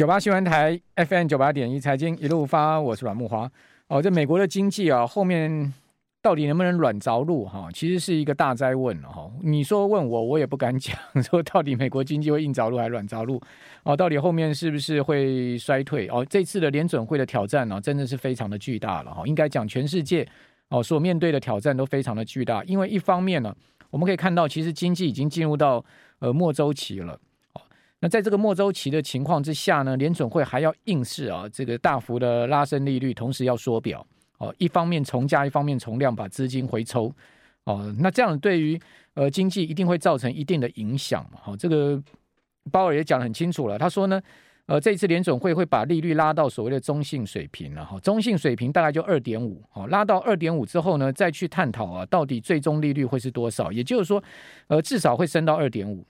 九八新闻台 FM 九八点一财经一路发，我是阮慕华。哦，这美国的经济啊，后面到底能不能软着陆？哈，其实是一个大哉问哈。你说问我，我也不敢讲，说到底美国经济会硬着陆还是软着陆？哦，到底后面是不是会衰退？哦，这次的联准会的挑战呢，真的是非常的巨大了哈。应该讲全世界哦所面对的挑战都非常的巨大，因为一方面呢，我们可以看到，其实经济已经进入到呃末周期了。那在这个末周期的情况之下呢，联准会还要硬是啊，这个大幅的拉升利率，同时要缩表哦，一方面从价，一方面从量，把资金回抽哦。那这样对于呃经济一定会造成一定的影响嘛？好，这个鲍尔也讲得很清楚了，他说呢，呃，这次联准会会把利率拉到所谓的中性水平了哈，中性水平大概就二点五，好，拉到二点五之后呢，再去探讨啊，到底最终利率会是多少？也就是说，呃，至少会升到二点五。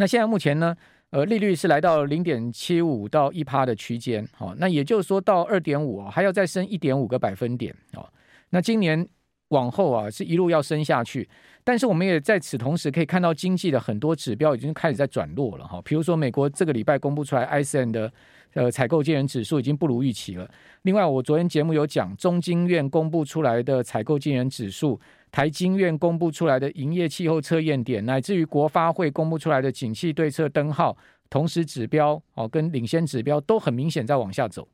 那现在目前呢，呃，利率是来到零点七五到一趴的区间，好，那也就是说到二点五啊，还要再升一点五个百分点哦。那今年往后啊，是一路要升下去，但是我们也在此同时可以看到经济的很多指标已经开始在转弱了哈。比如说美国这个礼拜公布出来 ISM 的呃采购经理人指数已经不如预期了。另外，我昨天节目有讲中经院公布出来的采购经理人指数。台经院公布出来的营业气候测验点，乃至于国发会公布出来的景气对策灯号，同时指标哦跟领先指标都很明显在往下走。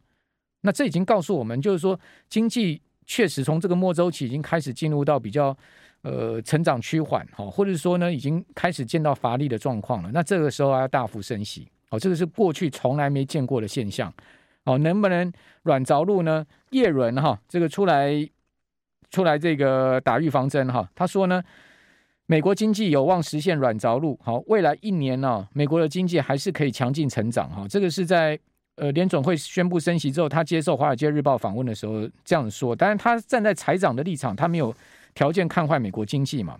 那这已经告诉我们，就是说经济确实从这个末周期已经开始进入到比较呃成长趋缓哈，或者说呢已经开始见到乏力的状况了。那这个时候要大幅升息哦，这个是过去从来没见过的现象哦。能不能软着陆呢？叶伦哈这个出来。出来这个打预防针哈，他说呢，美国经济有望实现软着陆，好，未来一年呢，美国的经济还是可以强劲成长哈。这个是在呃联总会宣布升息之后，他接受《华尔街日报》访问的时候这样说。当然，他站在财长的立场，他没有条件看坏美国经济嘛。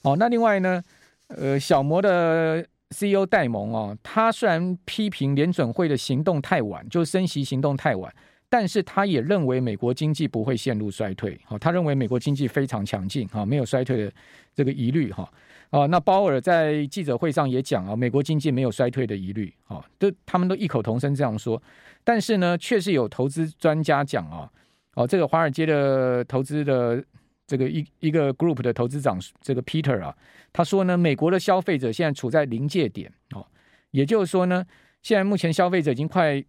哦，那另外呢，呃，小摩的 CEO 戴蒙哦，他虽然批评联准会的行动太晚，就升息行动太晚。但是他也认为美国经济不会陷入衰退，好，他认为美国经济非常强劲，哈，没有衰退的这个疑虑，哈，啊，那鲍尔在记者会上也讲啊，美国经济没有衰退的疑虑，啊，都他们都异口同声这样说。但是呢，确实有投资专家讲啊，哦，这个华尔街的投资的这个一一个 group 的投资长这个 Peter 啊，他说呢，美国的消费者现在处在临界点，哦，也就是说呢，现在目前消费者已经快。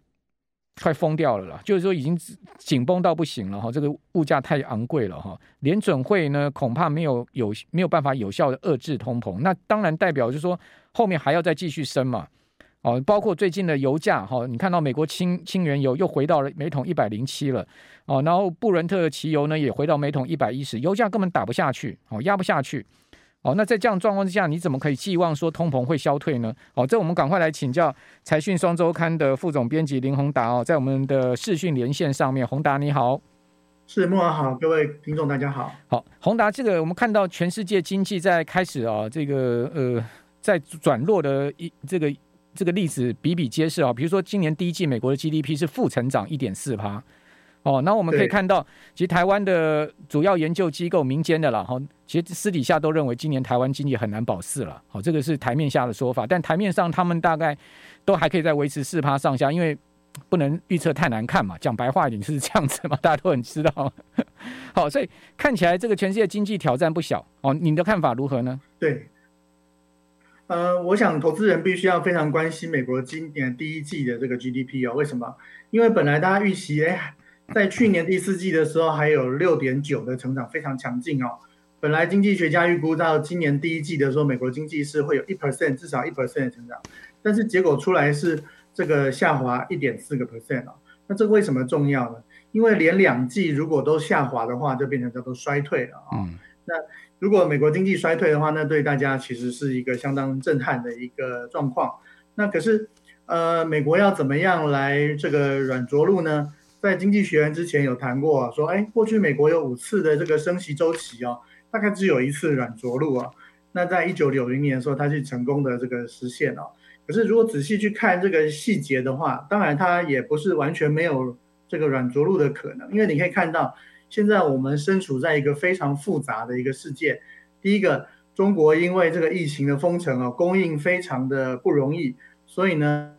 快疯掉了啦，就是说已经紧绷到不行了哈，这个物价太昂贵了哈。联准会呢恐怕没有有没有办法有效的遏制通膨，那当然代表就是说后面还要再继续升嘛。哦，包括最近的油价哈，你看到美国轻轻原油又回到了每桶一百零七了哦，然后布伦特的汽油呢也回到每桶一百一十，油价根本打不下去哦，压不下去。哦，那在这样状况之下，你怎么可以寄望说通膨会消退呢？哦，这我们赶快来请教财讯双周刊的副总编辑林宏达哦，在我们的视讯连线上面，宏达你好，是慕驊好，各位听众大家好。好，宏达，这个我们看到全世界经济在开始啊，这个呃，在转弱的一这个这个例子比比皆是啊，比如说今年第一季美国的 GDP 是负成长一点四趴。哦，那我们可以看到，其实台湾的主要研究机构民间的啦哈，其实私底下都认为今年台湾经济很难保四了。好，这个是台面下的说法，但台面上他们大概都还可以再维持四趴上下，因为不能预测太难看嘛。讲白话一点是这样子嘛，大家都很知道。好，所以看起来这个全世界经济挑战不小。哦，你的看法如何呢？对，呃，我想投资人必须要非常关心美国今年第一季的这个 GDP 哦。为什么？因为本来大家预期哎。在去年第四季的时候，还有六点九的成长，非常强劲哦。本来经济学家预估到今年第一季的时候，美国经济是会有一 percent 至少一 percent 的成长，但是结果出来是这个下滑一点四个 percent 哦。那这个为什么重要呢？因为连两季如果都下滑的话，就变成叫做衰退了啊。那如果美国经济衰退的话，那对大家其实是一个相当震撼的一个状况。那可是呃，美国要怎么样来这个软着陆呢？在经济学院之前有谈过，说，哎，过去美国有五次的这个升息周期哦，大概只有一次软着陆啊。那在一九九零年的时候，它是成功的这个实现哦。可是如果仔细去看这个细节的话，当然它也不是完全没有这个软着陆的可能，因为你可以看到，现在我们身处在一个非常复杂的一个世界。第一个，中国因为这个疫情的封城啊，供应非常的不容易，所以呢。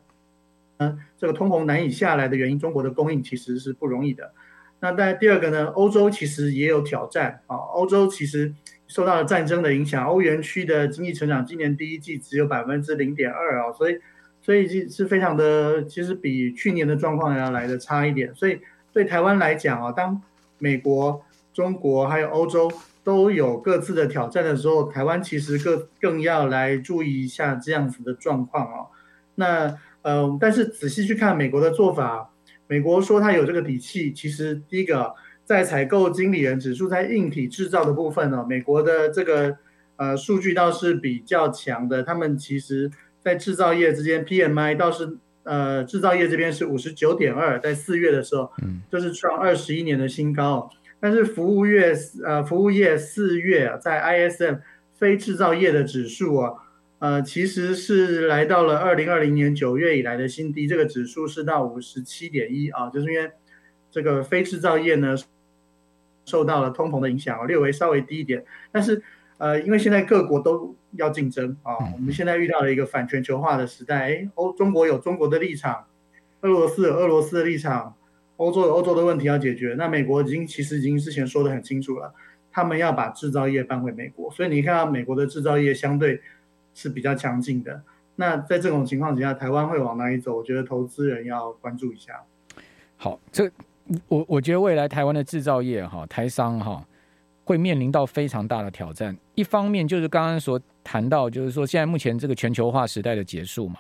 嗯这个通膨难以下来的原因，中国的供应其实是不容易的。那在第二个呢，欧洲其实也有挑战啊，欧洲其实受到了战争的影响，欧元区的经济成长今年第一季只有百分之零点二啊，所以所以是非常的，其实比去年的状况要来的差一点。所以对台湾来讲啊，当美国、中国还有欧洲都有各自的挑战的时候，台湾其实更更要来注意一下这样子的状况啊。那呃，但是仔细去看美国的做法。美国说它有这个底气，其实第一个在采购经理人指数在硬体制造的部分呢，美国的这个呃数据倒是比较强的。他们其实在制造业之间 PMI 倒是呃制造业这边是五十九点二，在四月的时候，嗯，就是创二十一年的新高。但是服务业呃服务业四月啊，在 ISM 非制造业的指数啊。呃，其实是来到了二零二零年九月以来的新低，这个指数是到五十七点一啊，就是因为这个非制造业呢受到了通膨的影响，略微稍微低一点。但是呃，因为现在各国都要竞争啊，我们现在遇到了一个反全球化的时代，哎，欧中国有中国的立场，俄罗斯有俄罗斯的立场，欧洲有欧洲的问题要解决。那美国已经其实已经之前说的很清楚了，他们要把制造业搬回美国，所以你看到美国的制造业相对。是比较强劲的。那在这种情况之下，台湾会往哪里走？我觉得投资人要关注一下。好，这我我觉得未来台湾的制造业哈，台商哈，会面临到非常大的挑战。一方面就是刚刚所谈到，就是说现在目前这个全球化时代的结束嘛。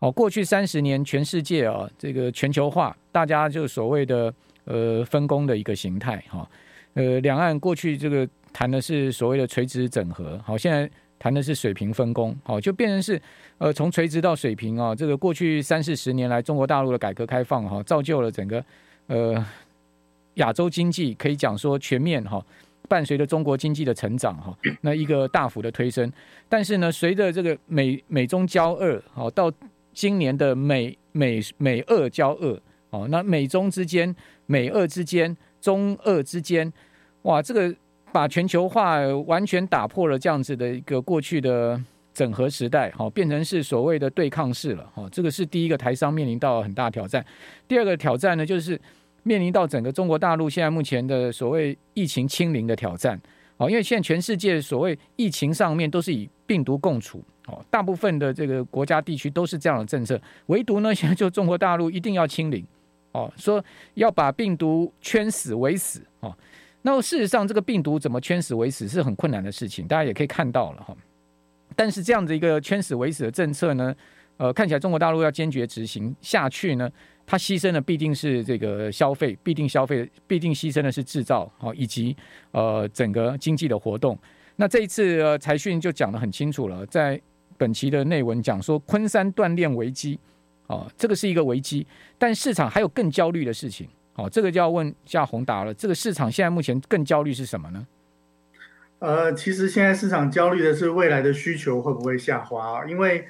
哦，过去三十年全世界啊，这个全球化，大家就所谓的呃分工的一个形态哈。呃，两岸过去这个谈的是所谓的垂直整合，好，现在。谈的是水平分工，好，就变成是，呃，从垂直到水平啊，这个过去三四十年来，中国大陆的改革开放哈，造就了整个，呃，亚洲经济可以讲说全面哈，伴随着中国经济的成长哈，那一个大幅的推升。但是呢，随着这个美美中交恶，好，到今年的美美美俄交恶，哦，那美中之间、美俄之间、中俄之间，哇，这个。把全球化完全打破了这样子的一个过去的整合时代，好，变成是所谓的对抗式了，好，这个是第一个台商面临到很大挑战。第二个挑战呢，就是面临到整个中国大陆现在目前的所谓疫情清零的挑战，好，因为现在全世界所谓疫情上面都是以病毒共处，哦，大部分的这个国家地区都是这样的政策，唯独呢 现在就中国大陆一定要清零，哦，说要把病毒圈死为死，哦。那么事实上，这个病毒怎么圈死为死是很困难的事情，大家也可以看到了哈。但是这样的一个圈死为死的政策呢，呃，看起来中国大陆要坚决执行下去呢，它牺牲的必定是这个消费，必定消费，必定牺牲的是制造啊，以及呃整个经济的活动。那这一次呃财讯就讲得很清楚了，在本期的内文讲说，昆山断链危机，哦，这个是一个危机，但市场还有更焦虑的事情。好，这个就要问下宏达了。这个市场现在目前更焦虑是什么呢？呃，其实现在市场焦虑的是未来的需求会不会下滑？因为，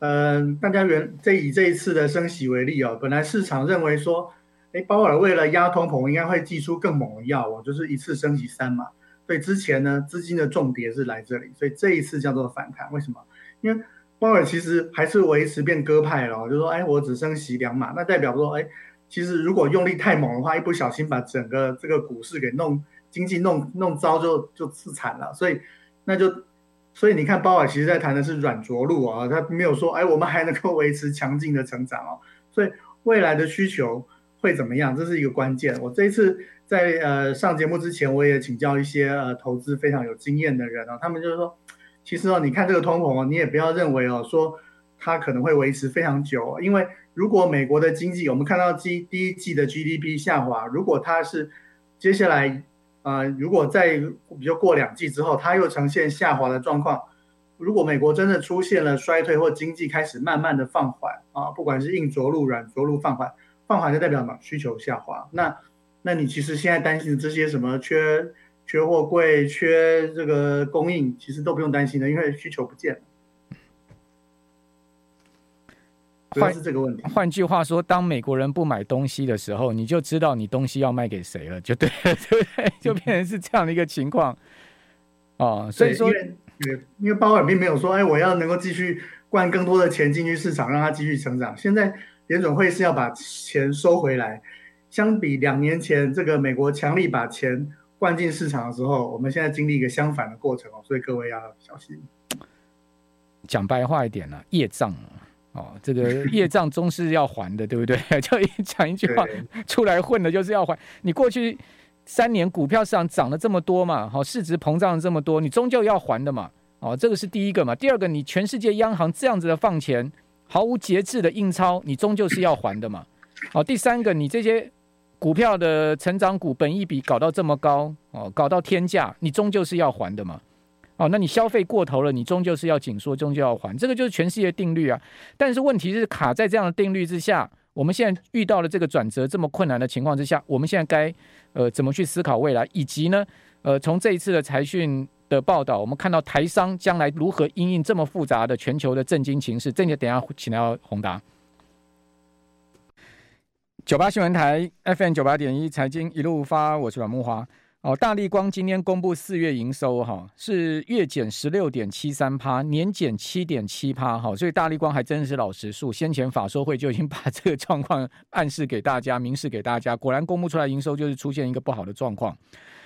呃，大家原这以这一次的升息为例啊，本来市场认为说，哎，鲍尔为了压通膨，应该会祭出更猛的药哦，就是一次升息三嘛。所以之前呢，资金的重叠是来这里，所以这一次叫做反弹。为什么？因为鲍尔其实还是维持变鸽派了，就说，哎，我只升息两码，那代表说，哎。其实如果用力太猛的话，一不小心把整个这个股市给弄经济弄弄糟就，就自惨了。所以那就所以你看，鲍尔其实在谈的是软着陆啊，他没有说哎，我们还能够维持强劲的成长哦。所以未来的需求会怎么样？这是一个关键。我这一次在呃上节目之前，我也请教一些呃投资非常有经验的人啊，他们就是说，其实哦，你看这个通膨哦，你也不要认为哦说它可能会维持非常久，因为。如果美国的经济，我们看到第第一季的 GDP 下滑，如果它是接下来，呃，如果在比如过两季之后，它又呈现下滑的状况，如果美国真的出现了衰退或经济开始慢慢的放缓啊，不管是硬着陆、软着陆放缓，放缓就代表什么？需求下滑。那那你其实现在担心的这些什么缺缺货柜、缺这个供应，其实都不用担心的，因为需求不见了。换是这个问题。换句话说，当美国人不买东西的时候，你就知道你东西要卖给谁了，就对了，对 不对？就变成是这样的一个情况。哦，所以说，因为因为鲍尔并没有说，哎，我要能够继续灌更多的钱进去市场，让它继续成长。现在联准会是要把钱收回来，相比两年前这个美国强力把钱灌进市场的时候，我们现在经历一个相反的过程哦，所以各位要小心。讲白话一点呢、啊，业障哦，这个业障终是要还的，对不对？就一讲一句话，出来混的就是要还。你过去三年股票市场涨了这么多嘛，好，市值膨胀了这么多，你终究要还的嘛。哦，这个是第一个嘛。第二个，你全世界央行这样子的放钱，毫无节制的印钞，你终究是要还的嘛。哦，第三个，你这些股票的成长股本一比搞到这么高，哦，搞到天价，你终究是要还的嘛。哦，那你消费过头了，你终究是要紧缩，终究要还，这个就是全世界定律啊。但是问题是卡在这样的定律之下，我们现在遇到了这个转折这么困难的情况之下，我们现在该呃怎么去思考未来，以及呢呃从这一次的财讯的报道，我们看到台商将来如何因应这么复杂的全球的震惊情势，这个等下请到宏达。九八新闻台 FM 九八点一财经一路发，我是阮木华。哦，大立光今天公布四月营收，哈，是月减十六点七三趴，年减七点七趴，哈，所以大立光还真是老实数，先前法说会就已经把这个状况暗示给大家，明示给大家，果然公布出来营收就是出现一个不好的状况。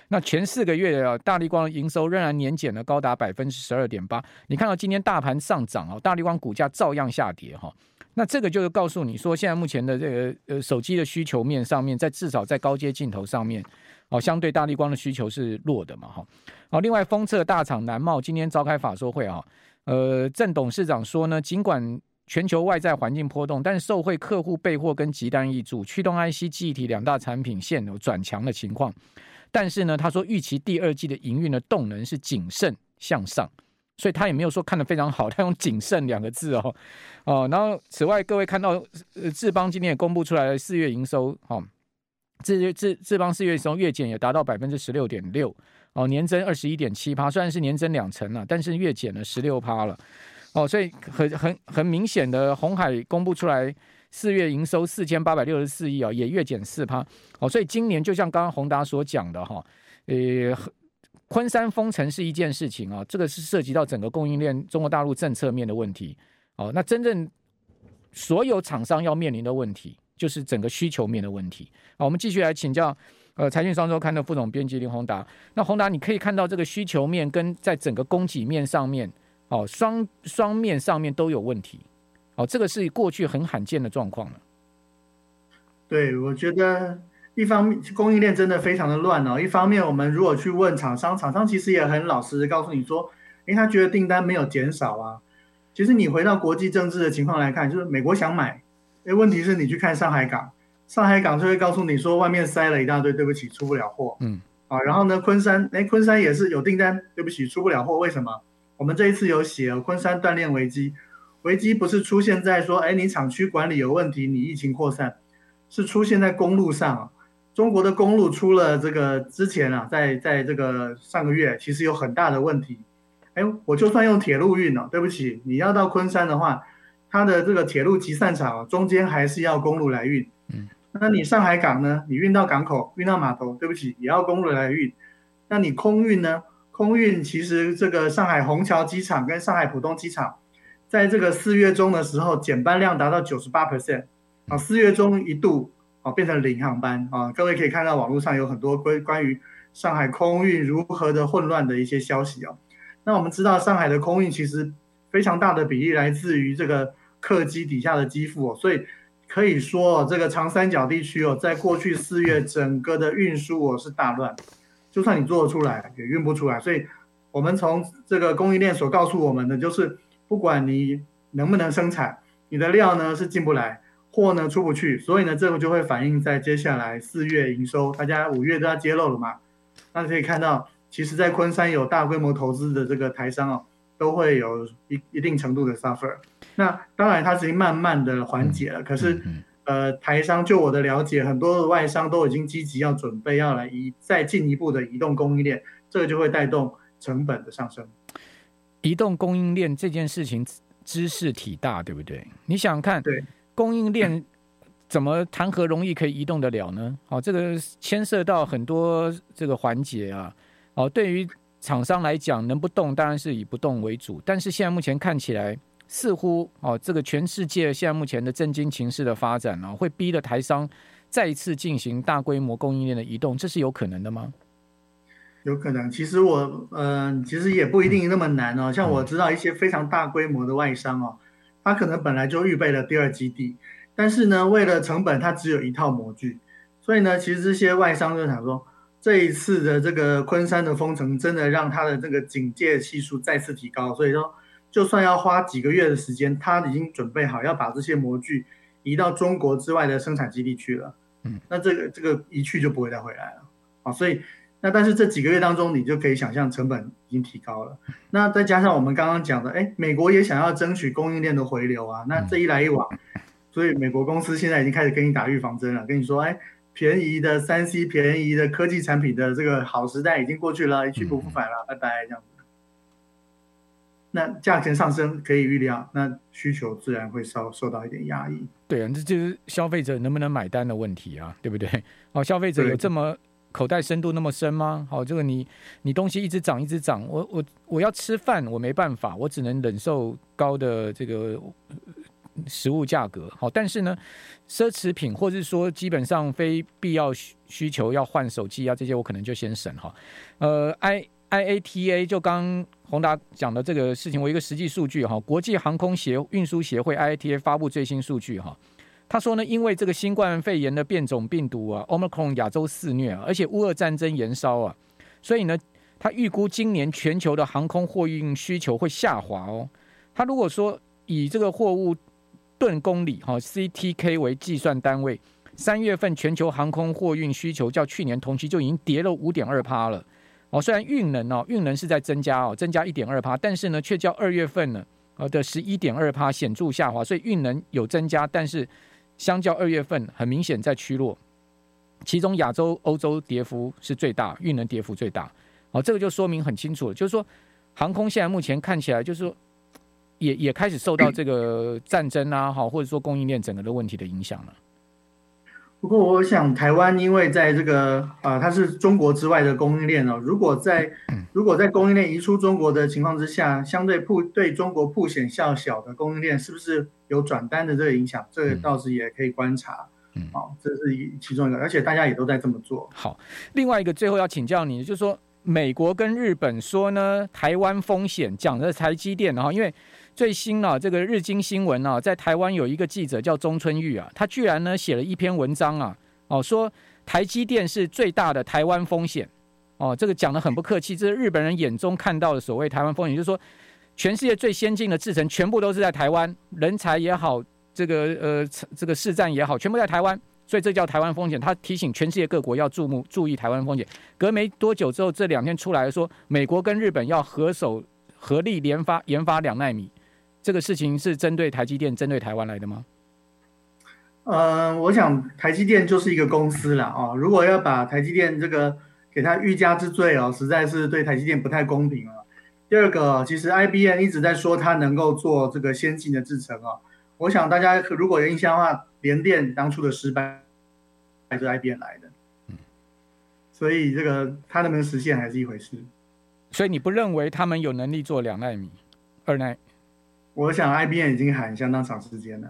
那前四个月啊，大立光的营收仍然年减了高达百分之十二点八。你看到今天大盘上涨哦，大立光股价照样下跌哈。那这个就是告诉你说，现在目前的这个呃手机的需求面上面，在至少在高阶镜头上面。哦，相对大立光的需求是弱的嘛，哈。好，另外封测大厂南茂今天召开法说会啊，呃，郑董事长说呢，尽管全球外在环境波动，但受惠客户备货跟集单易主，驱动 IC 记忆体两大产品线有转强的情况。但是呢，他说预期第二季的营运的动能是谨慎向上，所以他也没有说看得非常好，他用谨慎两个字哦。哦，然后此外，各位看到呃智邦今天也公布出来了四月营收，哈。智智智邦四月中月减也达到百分之十六点六哦，年增二十一点七趴，虽然是年增两成了，但是月减了十六趴了哦，所以很很很明显的，红海公布出来四月营收四千八百六十四亿啊，也月减四趴哦，所以今年就像刚刚宏达所讲的哈，呃，昆山封城是一件事情啊，这个是涉及到整个供应链中国大陆政策面的问题哦，那真正所有厂商要面临的问题。就是整个需求面的问题。好，我们继续来请教，呃，财讯双周刊的副总编辑林宏达。那宏达，你可以看到这个需求面跟在整个供给面上面，哦，双双面上面都有问题。哦，这个是过去很罕见的状况了。对，我觉得一方面供应链真的非常的乱哦。一方面，我们如果去问厂商，厂商其实也很老实的告诉你说，诶，他觉得订单没有减少啊。其实你回到国际政治的情况来看，就是美国想买。哎，问题是你去看上海港，上海港就会告诉你说外面塞了一大堆，对不起，出不了货。嗯，啊，然后呢，昆山，哎，昆山也是有订单，对不起，出不了货。为什么？我们这一次有写昆山锻炼危机，危机不是出现在说，哎，你厂区管理有问题，你疫情扩散，是出现在公路上。中国的公路出了这个之前啊，在在这个上个月，其实有很大的问题。哎，我就算用铁路运了，对不起，你要到昆山的话。它的这个铁路集散场中间还是要公路来运，嗯，那你上海港呢？你运到港口，运到码头，对不起，也要公路来运。那你空运呢？空运其实这个上海虹桥机场跟上海浦东机场，在这个四月中的时候减班量达到九十八 percent，啊，四月中一度啊变成零航班啊。各位可以看到网络上有很多关关于上海空运如何的混乱的一些消息哦。那我们知道上海的空运其实非常大的比例来自于这个。客机底下的机腹哦，所以可以说这个长三角地区哦，在过去四月整个的运输哦是大乱，就算你做得出来也运不出来。所以，我们从这个供应链所告诉我们的就是，不管你能不能生产，你的料呢是进不来，货呢出不去，所以呢这个就会反映在接下来四月营收，大家五月都要揭露了嘛。那可以看到，其实在昆山有大规模投资的这个台商哦。都会有一一定程度的 suffer，那当然它已经慢慢的缓解了。可是，呃，台商就我的了解，很多的外商都已经积极要准备要来移再进一步的移动供应链，这个就会带动成本的上升。移动供应链这件事情知识体大，对不对？你想想看，对供应链怎么谈何容易可以移动得了呢？好，这个牵涉到很多这个环节啊。好，对于厂商来讲，能不动当然是以不动为主。但是现在目前看起来，似乎哦，这个全世界现在目前的政经情势的发展呢、哦，会逼得台商再一次进行大规模供应链的移动，这是有可能的吗？有可能。其实我嗯、其实也不一定那么难哦。像我知道一些非常大规模的外商哦，他可能本来就预备了第二基地，但是呢，为了成本，他只有一套模具，所以呢，其实这些外商就想说。这一次的这个昆山的封城，真的让他的这个警戒系数再次提高。所以说，就算要花几个月的时间，他已经准备好要把这些模具移到中国之外的生产基地去了。嗯，那这个这个一去就不会再回来了。啊，所以那但是这几个月当中，你就可以想象成本已经提高了。那再加上我们刚刚讲的，哎，美国也想要争取供应链的回流啊。那这一来一往，所以美国公司现在已经开始跟你打预防针了，跟你说，哎。便宜的三 C，便宜的科技产品的这个好时代已经过去了，一去不复返了，拜拜这样子。那价钱上升可以预料，那需求自然会稍受到一点压抑。对啊，这就是消费者能不能买单的问题啊，对不对？哦，消费者有这么口袋深度那么深吗？好，这个你你东西一直涨一直涨，我我我要吃饭，我没办法，我只能忍受高的这个。食物价格好，但是呢，奢侈品或是说基本上非必要需需求要换手机啊，这些我可能就先省哈。呃，I I A T A 就刚宏达讲的这个事情，我一个实际数据哈，国际航空协运输协会 I A T A 发布最新数据哈，他说呢，因为这个新冠肺炎的变种病毒啊，Omicron 亚洲肆虐，而且乌俄战争延烧啊，所以呢，他预估今年全球的航空货运需求会下滑哦。他如果说以这个货物吨公里哈 CTK 为计算单位，三月份全球航空货运需求较去年同期就已经跌了五点二趴了。哦，虽然运能哦，运能是在增加哦，增加一点二趴，但是呢，却较二月份呢呃的十一点二趴显著下滑。所以运能有增加，但是相较二月份很明显在趋弱。其中亚洲、欧洲跌幅是最大，运能跌幅最大。哦，这个就说明很清楚了，就是说航空现在目前看起来就是说。也也开始受到这个战争啊，好，或者说供应链整个的问题的影响了。不过，我想台湾因为在这个啊、呃，它是中国之外的供应链哦。如果在如果在供应链移出中国的情况之下，相对铺对中国铺显较小的供应链，是不是有转单的这个影响？这个倒是也可以观察。嗯，好，这是一其中一个，而且大家也都在这么做。好，另外一个最后要请教你，就是说美国跟日本说呢，台湾风险讲的台积电，然后因为。最新啊，这个日经新闻啊，在台湾有一个记者叫中村裕啊，他居然呢写了一篇文章啊，哦说台积电是最大的台湾风险，哦这个讲得很不客气，这是日本人眼中看到的所谓台湾风险，就是说全世界最先进的制程全部都是在台湾，人才也好，这个呃这个市占也好，全部在台湾，所以这叫台湾风险。他提醒全世界各国要注目注意台湾风险。隔没多久之后，这两天出来说，美国跟日本要合手合力研发研发两纳米。这个事情是针对台积电、针对台湾来的吗？呃，我想台积电就是一个公司了哦。如果要把台积电这个给他欲加之罪哦，实在是对台积电不太公平了。第二个，其实 IBM 一直在说它能够做这个先进的制程啊。我想大家如果有印象的话，联电当初的失败还是 IBM 来的。所以这个它能不能实现还是一回事。所以你不认为他们有能力做两奈米、二奈？我想，IBM 已经喊相当长时间了。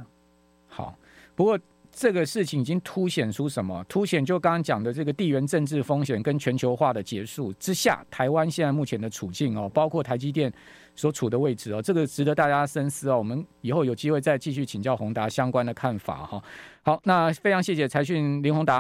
好，不过这个事情已经凸显出什么？凸显就刚刚讲的这个地缘政治风险跟全球化的结束之下，台湾现在目前的处境哦，包括台积电所处的位置哦，这个值得大家深思哦。我们以后有机会再继续请教宏达相关的看法哈。好，那非常谢谢财讯林宏达。